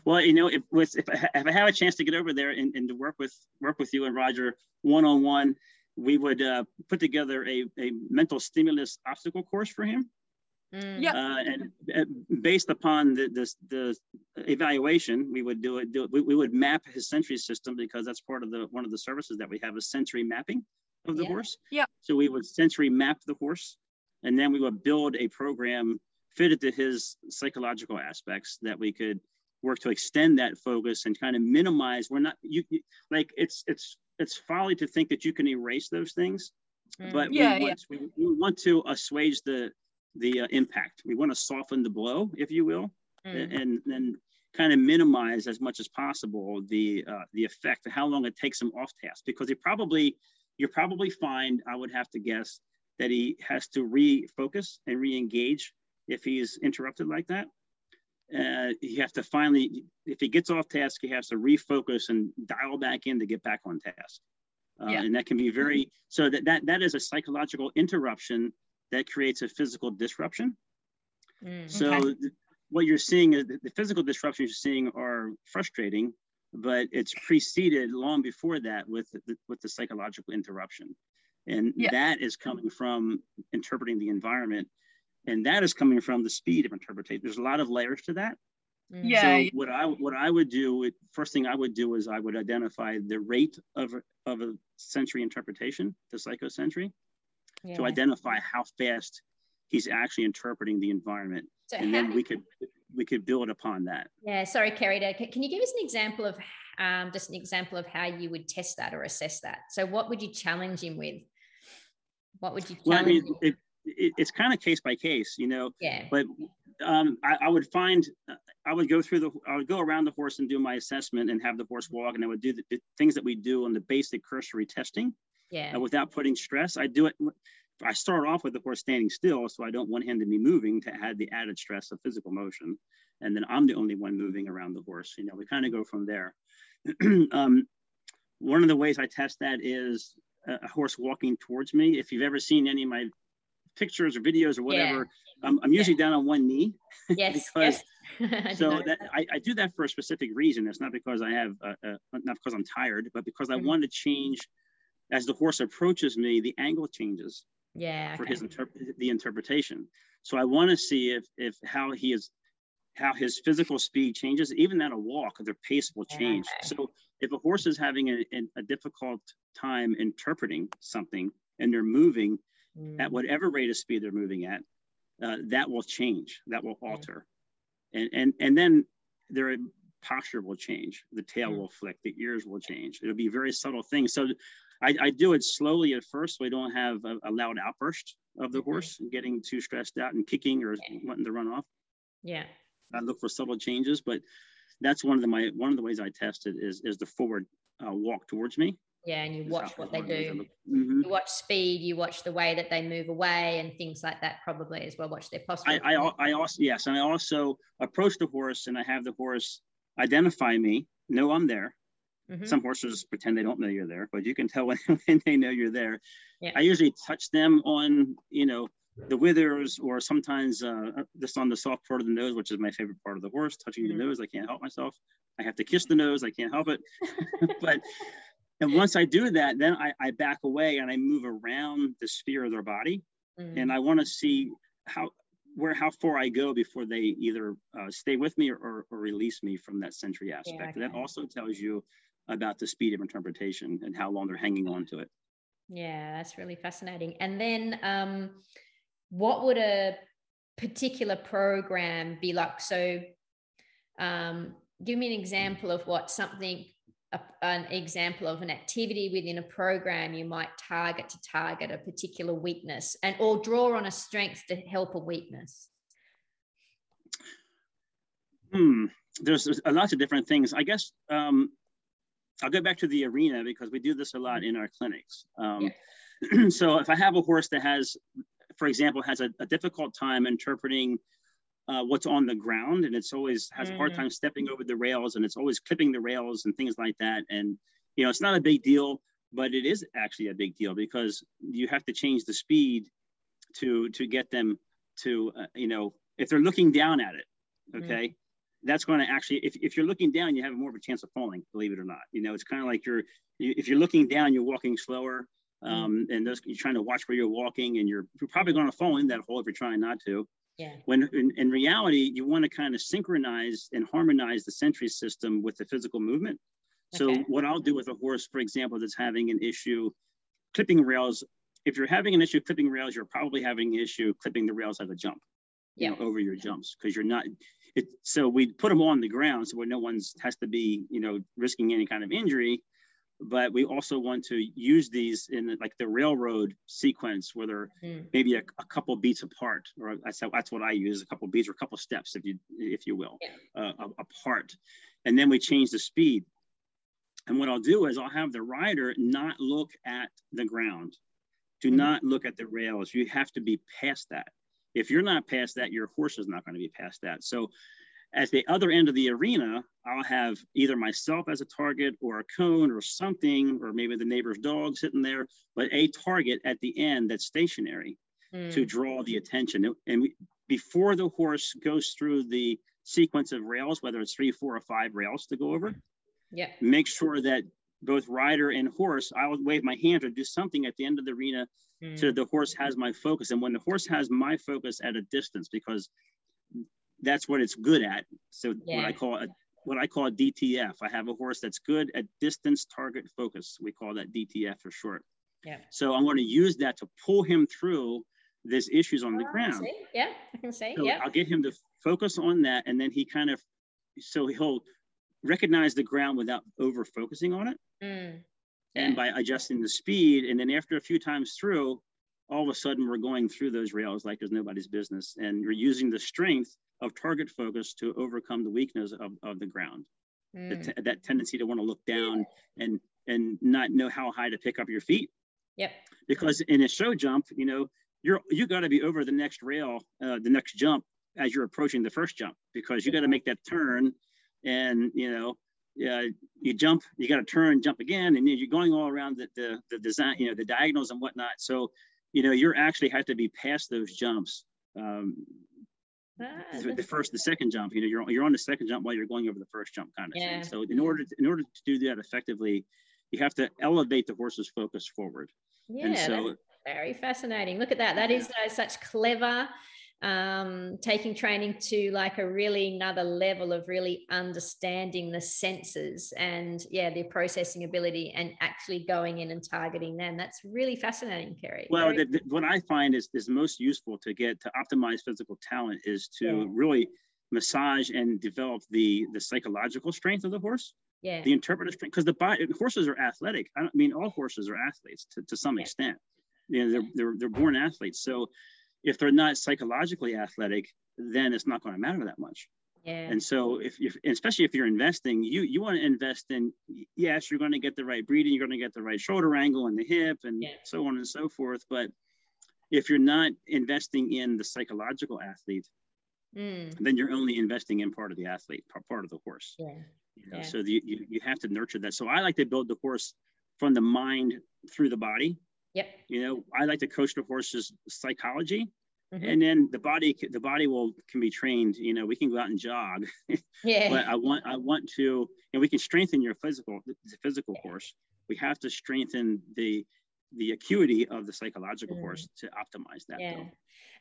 well you know if if I, if I have a chance to get over there and, and to work with work with you and roger one-on-one we would uh, put together a, a mental stimulus obstacle course for him Mm, Yeah. uh, and uh, based upon the, the the evaluation we would do it do it, we, we would map his sensory system because that's part of the one of the services that we have is sensory mapping of the Yeah. horse Yeah. so we would sensory map the horse and then we would build a program fitted to his psychological aspects that we could work to extend that focus and kind of minimize we're not you, you like it's it's it's folly to think that you can erase those things mm, but Yeah, we, yeah. want, we, we want to assuage the the uh, impact we want to soften the blow if you will mm. and then kind of minimize as much as possible the uh, the effect of how long it takes him off task because he probably you probably find i would have to guess that he has to refocus and re-engage if he's interrupted like that uh, he has to finally if he gets off task he has to refocus and dial back in to get back on task uh, Yeah. and that can be very so that, that that is a psychological interruption that creates a physical disruption Mm. so Okay. th- what you're seeing is the physical disruptions you're seeing are frustrating, but it's preceded long before that with the, with the psychological interruption. And Yeah. that is coming from interpreting the environment. And that is coming from the speed of interpretation. There's a lot of layers to that. Mm. Yeah. So what I what I would do, would- first thing I would do is I would identify the rate of of a sensory interpretation, the psychosensory, yeah. to identify how fast he's actually interpreting the environment So and then we could we could build upon that Yeah, sorry, Kerry. Can can you give us an example of um, just an example of how you would test that or assess that? So, what would you challenge him with? What would you well i challenge? mean him? It, it, it's kind of case by case you know yeah, but um, I, I would find i would go through the i would go around the horse and do my assessment and have the horse walk and i would do the, the things that we do on the basic cursory testing yeah, uh, without putting stress i do it I start off with the horse standing still, so I don't want him to be moving to add the added stress of physical motion. And then I'm the only one moving around the horse. You know, we kind of go from there. um, one of the ways I test that is a, a, horse walking towards me. If you've ever seen any of my pictures or videos or whatever, yeah. I'm, I'm, usually yeah. down on one knee. Yes. because yes. so that I, I, do that for a specific reason. It's not because I have, a, a, not because I'm tired, but because I mm-hmm. want to change as the horse approaches me, the angle changes yeah for okay. his the interpretation so i want to see if if how he is how his physical speed changes even at a walk their pace will change so if a horse is having a, a, difficult time interpreting something and they're moving mm. at whatever rate of speed they're moving at uh, that will change that will alter and and and then their posture will change the tail mm. will flick the ears will change it'll be very subtle things so I, I do it slowly at first so I don't have a, a loud outburst of the horse getting too stressed out and kicking or wanting to run off. Yeah. I look for subtle changes, but that's one of the my one of the ways I test it is is the forward uh, walk towards me. Yeah, and you watch what they do. Mm-hmm. You watch speed. You watch the way that they move away and things like that. Probably as well. Watch their posture. I, I, I also yes, and I also approach the horse and I have the horse identify me, know I'm there, Mm-hmm. Some horses pretend they don't know you're there, but you can tell when, when they know you're there. Yeah. I usually touch them on, you know, the withers or sometimes uh, just on the soft part of the nose, which is my favorite part of the horse, touching mm-hmm. the nose. I can't help myself. I have to kiss the nose. I can't help it. but and once I do that, then I, I, back away and I move around the sphere of their body. Mm-hmm. And I want to see how where how far I go before they either uh, stay with me or, or, or, release me from that sensory aspect. Yeah, okay. That also tells you about the speed of interpretation and how long they're hanging on to it. Yeah, that's really fascinating. And then, um, what would a particular program be like? So, um, give me an example of what something, a, an example of an activity within a program you might target to target a particular weakness, and or draw on a strength to help a weakness. Hmm. There's, there's a lot of different things. I guess um, I'll go back to the arena because we do this a lot in our clinics. Um, yeah. so if I have a horse that has, for example, has a, a difficult time interpreting uh, what's on the ground and it's always has mm. a hard mm. time stepping over the rails and it's always clipping the rails and things like that. And, you know, it's not a big deal, but it is actually a big deal because you have to change the speed to, to get them to, uh, you know, if they're looking down at it, mm. okay, mm that's going to actually, if, if you're looking down, you have more of a chance of falling, believe it or not. You know, it's kind of like you're, you, if you're looking down, you're walking slower. Um, and those, you're trying to watch where you're walking and you're, you're probably going to fall in that hole if you're trying not to. Yeah. When in, in reality, you want to kind of synchronize and harmonize the sensory system with the physical movement. So okay. what I'll do with a horse, for example, that's having an issue clipping rails, if you're having an issue clipping rails, you're probably having an issue clipping the rails at a jump, yeah. you know, over your jumps because you're not it, so we put them on the ground so where no one's has to be, you know, risking any kind of injury. But we also want to use these in like the railroad sequence where they're mm. maybe a, a, couple beats apart, or I that's, that's what I use, a couple beats or a couple steps, if you if you will, yeah. uh, apart. And then we change the speed. And what I'll do is I'll have the rider not look at the ground. Do mm. not look at the rails. You have to be past that. If you're not past that, your horse is not going to be past that. So at the other end of the arena, I'll have either myself as a target or a cone or something, or maybe the neighbor's dog sitting there, but a target at the end that's stationary mm. to draw the attention. And we, before the horse goes through the sequence of rails, whether it's three, four, or five rails to go over, yeah, make sure that both rider and horse, I will wave my hand or do something at the end of the arena mm. so the horse has my focus. And when the horse has my focus at a distance, because that's what it's good at. So yeah. what I call a, what I call a DTF. I have a horse that's good at distance target focus. We call that DTF for short. Yeah. So I'm going to use that to pull him through this issues on the oh, ground. Yeah, I can say. So yeah. I'll get him to focus on that, and then he kind of so he'll recognize the ground without over focusing on it. Mm. And by adjusting the speed, and then after a few times through, all of a sudden we're going through those rails like there's nobody's business. And you're using the strength of target focus to overcome the weakness of, of the ground. Mm. T- that tendency to want to look down and and not know how high to pick up your feet. Yep. Because in a show jump, you know, you're you got to be over the next rail, uh, the next jump as you're approaching the first jump because you got to make that turn, and you know, yeah, you jump, you got to turn, jump again, and you're going all around the, the the design, you know, the diagonals and whatnot. So, you know, you're actually have to be past those jumps. Um, Ah, the, first, the second jump, you know, you're you're on the second jump while you're going over the first jump, kind of Yeah. thing. So, in order to, in order to do that effectively, you have to elevate the horse's focus forward. yeah, and so, very fascinating. Look at that. That is uh, such clever um, taking training to like a really another level of really understanding the senses and yeah, the processing ability and actually going in and targeting them. That's really fascinating, Kerry. well, the, the- what I find is is most useful to get to optimize physical talent is to Yeah. really massage and develop the the psychological strength of the horse, yeah, the interpretive strength, because the body, horses are athletic. I, I mean, all horses are athletes to, to some Yeah. extent. You know, they're, they're they're born athletes. So, if they're not psychologically athletic, then it's not going to matter that much. yeah, And so, if, if especially if you're investing, you you want to invest in yes, you're going to get the right breeding, you're going to get the right shoulder angle and the hip, and Yeah. so on and so forth. But if you're not investing in the psychological athlete, Mm, then you're only investing in part of the athlete, part, of the horse. yeah, You know? Yeah. So the, you you have to nurture that. So I like to build the horse from the mind through the body. Yep. You know, I like to coach the horse's psychology, mhm, and then the body, the body will can be trained. You know, we can go out and jog yeah, but I want I want to, and we can strengthen your physical the physical horse. We have to strengthen the the acuity of the psychological Mm. horse to optimize that. Yeah. though.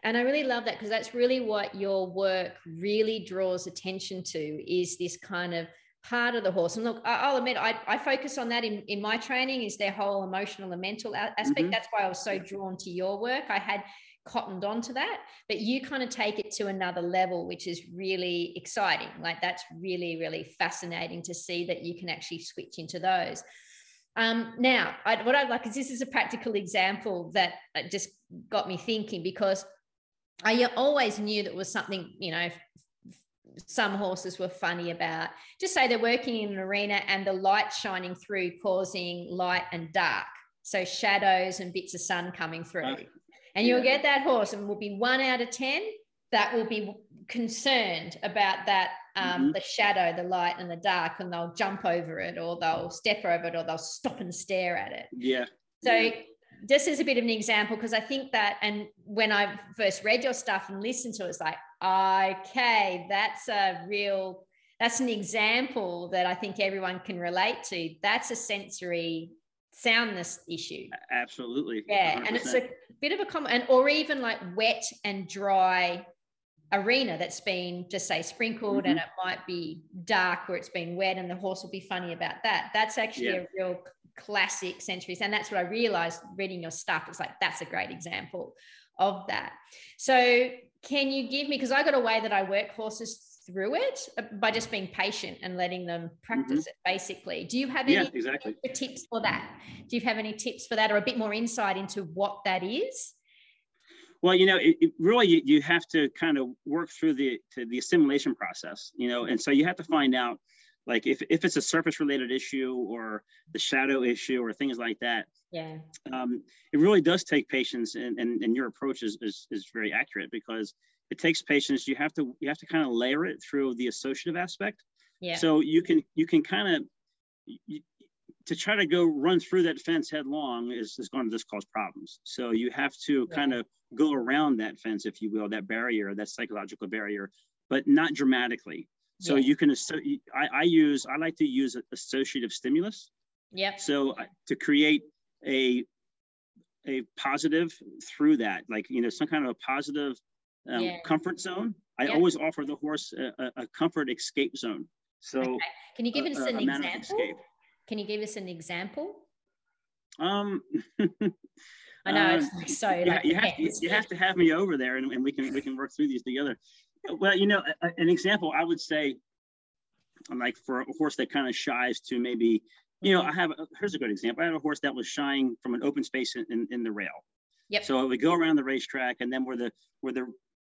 And I really love that because that's really what your work really draws attention to is this kind of part of the horse. And look, I'll admit, I, I focus on that in, in my training is their whole emotional and mental aspect. Mhm. That's why I was so drawn to your work. I had cottoned onto that, but you kind of take it to another level, which is really exciting. Like that's really, really fascinating to see that you can actually switch into those. Um, now, I, what I'd like is this is a practical example that just got me thinking because I always knew that was something, you know, some horses were funny about. Just say they're working in an arena and the light shining through, causing light and dark. So shadows and bits of sun coming through. Uh, and you'll get that horse, and will be one out of 10 that will be concerned about that um, Mhm. the shadow, the light, and the dark, and they'll jump over it, or they'll step over it, or they'll stop and stare at it. Yeah. So Yeah. This is a bit of an example because I think that, and when I first read your stuff and listened to it, it's like, okay, that's a real, that's an example that I think everyone can relate to. That's a sensory soundness issue. absolutely. Yeah, and it's a bit of a common, and or even like wet and dry arena that's been just say sprinkled and mm-hmm. it might be dark or it's been wet and the horse will be funny about that. That's actually Yeah. a real classic sensory. and that's what I realized reading your stuff. It's like that's a great example of that. So can you give me because I got a way that I work horses through it uh, by just being patient and letting them practice it basically. Do you have any yeah, exactly. tips for that? Do you have any tips for that or a bit more insight into what that is? Well, you know, it, it really you, you have to kind of work through the to the assimilation process, you know, and so you have to find out like if, if it's a surface related issue or the shadow issue or things like that Yeah. um, it really does take patience and, and, and your approach is, is, is very accurate because it takes patience you have to you have to kind of layer it through the associative aspect Yeah. so you can you can kind of you, to try to go run through that fence headlong is, is going to just cause problems so you have to Yeah. kind of go around that fence if you will that barrier that psychological barrier but not dramatically so Yeah. you can I, I use i like to use associative stimulus Yep. so uh, to create a a positive through that, like you know, some kind of a positive um, Yeah. comfort zone. I Yeah. always offer the horse a, a, comfort escape zone. So Okay. Can you give us an a manner of example? Can you give us an example? Um, I know uh, it's so you, like you have to, you have to have me over there, and, and we can we can work through these together. Well, you know, a- a- an example I would say, like for a horse that kind of shies to maybe you know, I have, a, here's a good example. I had a horse that was shying from an open space in, in, in the rail. Yep. So we go around the racetrack and then where the, where the,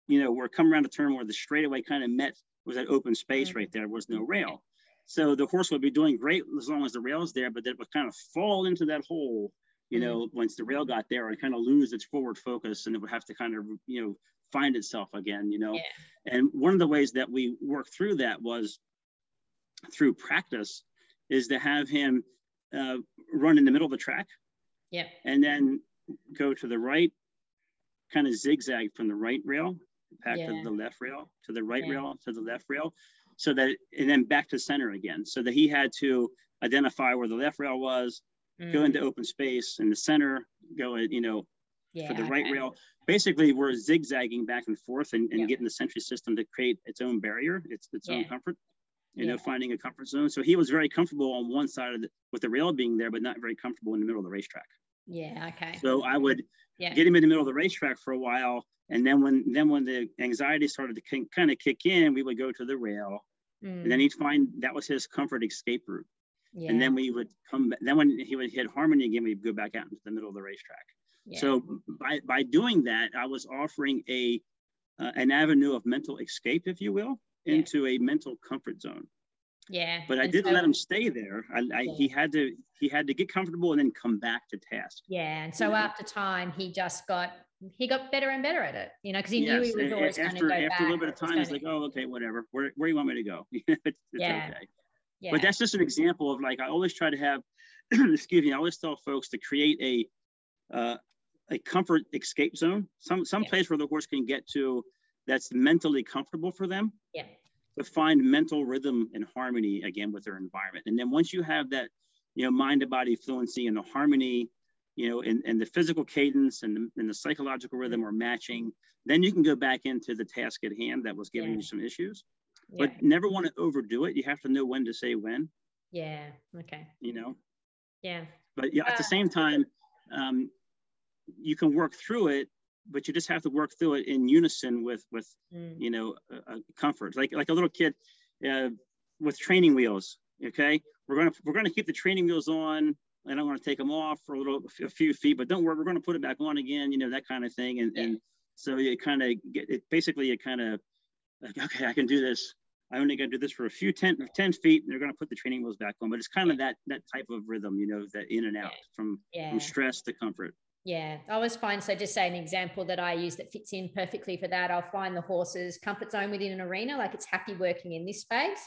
you know, we're coming around the turn where the straightaway kind of met was that open space Mhm. right there. was no rail. So the horse would be doing great as long as the rail's there, but then it would kind of fall into that hole you know, mm-hmm. once the rail got there and kind of lose its forward focus and it would have to kind of, you know, find itself again, you know. Yeah. And one of the ways that we worked through that was through practice is to have him uh, run in the middle of the track. Yeah. And then go to the right, kind of zigzag from the right rail back yeah. to the left rail, to the right yeah. rail, to the left rail. So that, and then back to center again. So that he had to identify where the left rail was, mm. go into open space in the center, go, you know, yeah, for the right okay. rail. Basically, we're zigzagging back and forth and, and getting the sensory system to create its own barrier, its, its own comfort you know, finding a comfort zone. So he was very comfortable on one side of the, with the rail being there, but not very comfortable in the middle of the racetrack. Yeah. Okay. So I would yeah. get him in the middle of the racetrack for a while, and then when then when the anxiety started to k- kind of kick in, we would go to the rail, mm. and then he'd find that was his comfort escape route. Yeah. And then we would come back. Then when he would hit harmony again, we'd go back out into the middle of the racetrack. Yeah. So by by doing that, I was offering a uh, an avenue of mental escape, if you will, into a mental comfort zone. Yeah. But I didn't so, let him stay there. I, I yeah. he had to he had to get comfortable and then come back to task. Yeah. And so after time he just got he got better and better at it, you know, because he yes. knew he was always after, going to go after a little bit of time, he's like, oh, okay, whatever. Where, where do you want me to go? it's, it's yeah. okay. Yeah. But that's just an example of like I always try to have, excuse me, I always tell folks to create a uh, a comfort escape zone, some some yeah. place where the horse can get to that's mentally comfortable for them. Yeah to find mental rhythm and harmony again with their environment. And then once you have that, you know, mind to body fluency and the harmony, you know, and, and the physical cadence and the, and the psychological rhythm are matching, then you can go back into the task at hand that was giving yeah. you some issues. Yeah. But never want to overdo it. You have to know when to say when. Yeah. Okay. You know? Yeah. But yeah, at the uh, same time, um, you can work through it but you just have to work through it in unison with with mm. you know comfort like like a little kid uh, with training wheels okay we're going to we're going to keep the training wheels on and i'm going to take them off for a little a few feet but don't worry we're going to put it back on again you know that kind of thing and yeah. and so you kind of get it basically you kind of like okay i can do this i only got to do this for a few 10, 10 feet and they're going to put the training wheels back on but it's kind of that that type of rhythm you know that in and out yeah. from yeah. from stress to comfort yeah, I always find so. Just say an example that I use that fits in perfectly for that. I'll find the horse's comfort zone within an arena, like it's happy working in this space,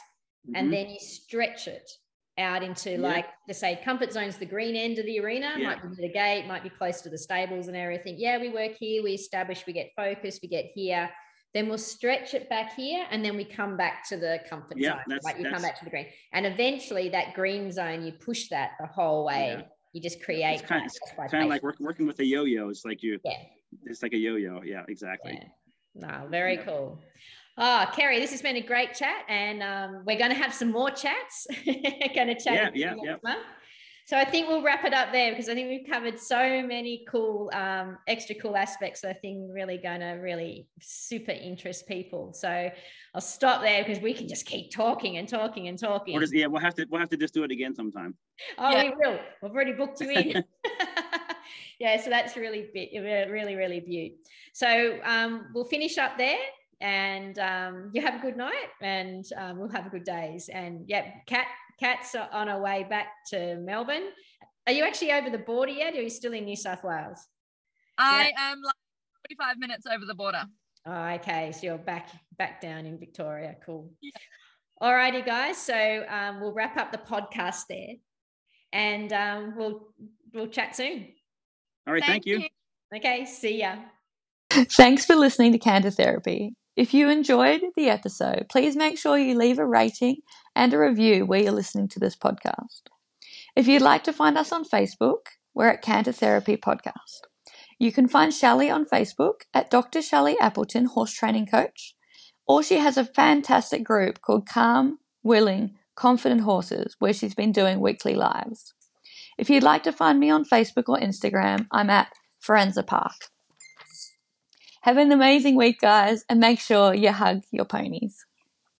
mm-hmm. and then you stretch it out into yeah. like to say comfort zone's the green end of the arena, yeah. might be near the gate, might be close to the stables and everything. Yeah, we work here, we establish, we get focused, we get here. Then we'll stretch it back here, and then we come back to the comfort yeah, zone. Like you come back to the green, and eventually that green zone, you push that the whole way you just create it's kind, of, kind of like work, working with a yo-yo it's like you yeah it's like a yo-yo yeah exactly yeah. no very yeah. cool Oh, Kerry, this has been a great chat, and um, we're going to have some more chats. going to chat. Yeah, yeah, yeah. Month. So I think we'll wrap it up there because I think we've covered so many cool, um, extra cool aspects. I think really going to really super interest people. So I'll stop there because we can just keep talking and talking and talking. Just, yeah, we'll have to we'll have to just do it again sometime. Oh, yeah. we will. We've already booked you in. yeah, so that's really bit really really beautiful. So um, we'll finish up there and um, you have a good night and um, we'll have a good days and yeah Kat Kat's on her way back to Melbourne. Are you actually over the border yet, or are you still in New South Wales? I yeah. am like 45 minutes over the border. Oh, okay. So you're back back down in Victoria. Cool. Yeah. All righty, guys. So um, we'll wrap up the podcast there, and um, we'll we'll chat soon. All right. Thank, thank you. you. Okay. See ya. Thanks for listening to Canter Therapy. If you enjoyed the episode, please make sure you leave a rating and a review where you're listening to this podcast. If you'd like to find us on Facebook, we're at Canter Therapy Podcast. You can find Shelly on Facebook at Dr. Shelly Appleton, Horse Training Coach, or she has a fantastic group called Calm, Willing, Confident Horses, where she's been doing weekly lives. If you'd like to find me on Facebook or Instagram, I'm at Forenza Park. Have an amazing week, guys, and make sure you hug your ponies.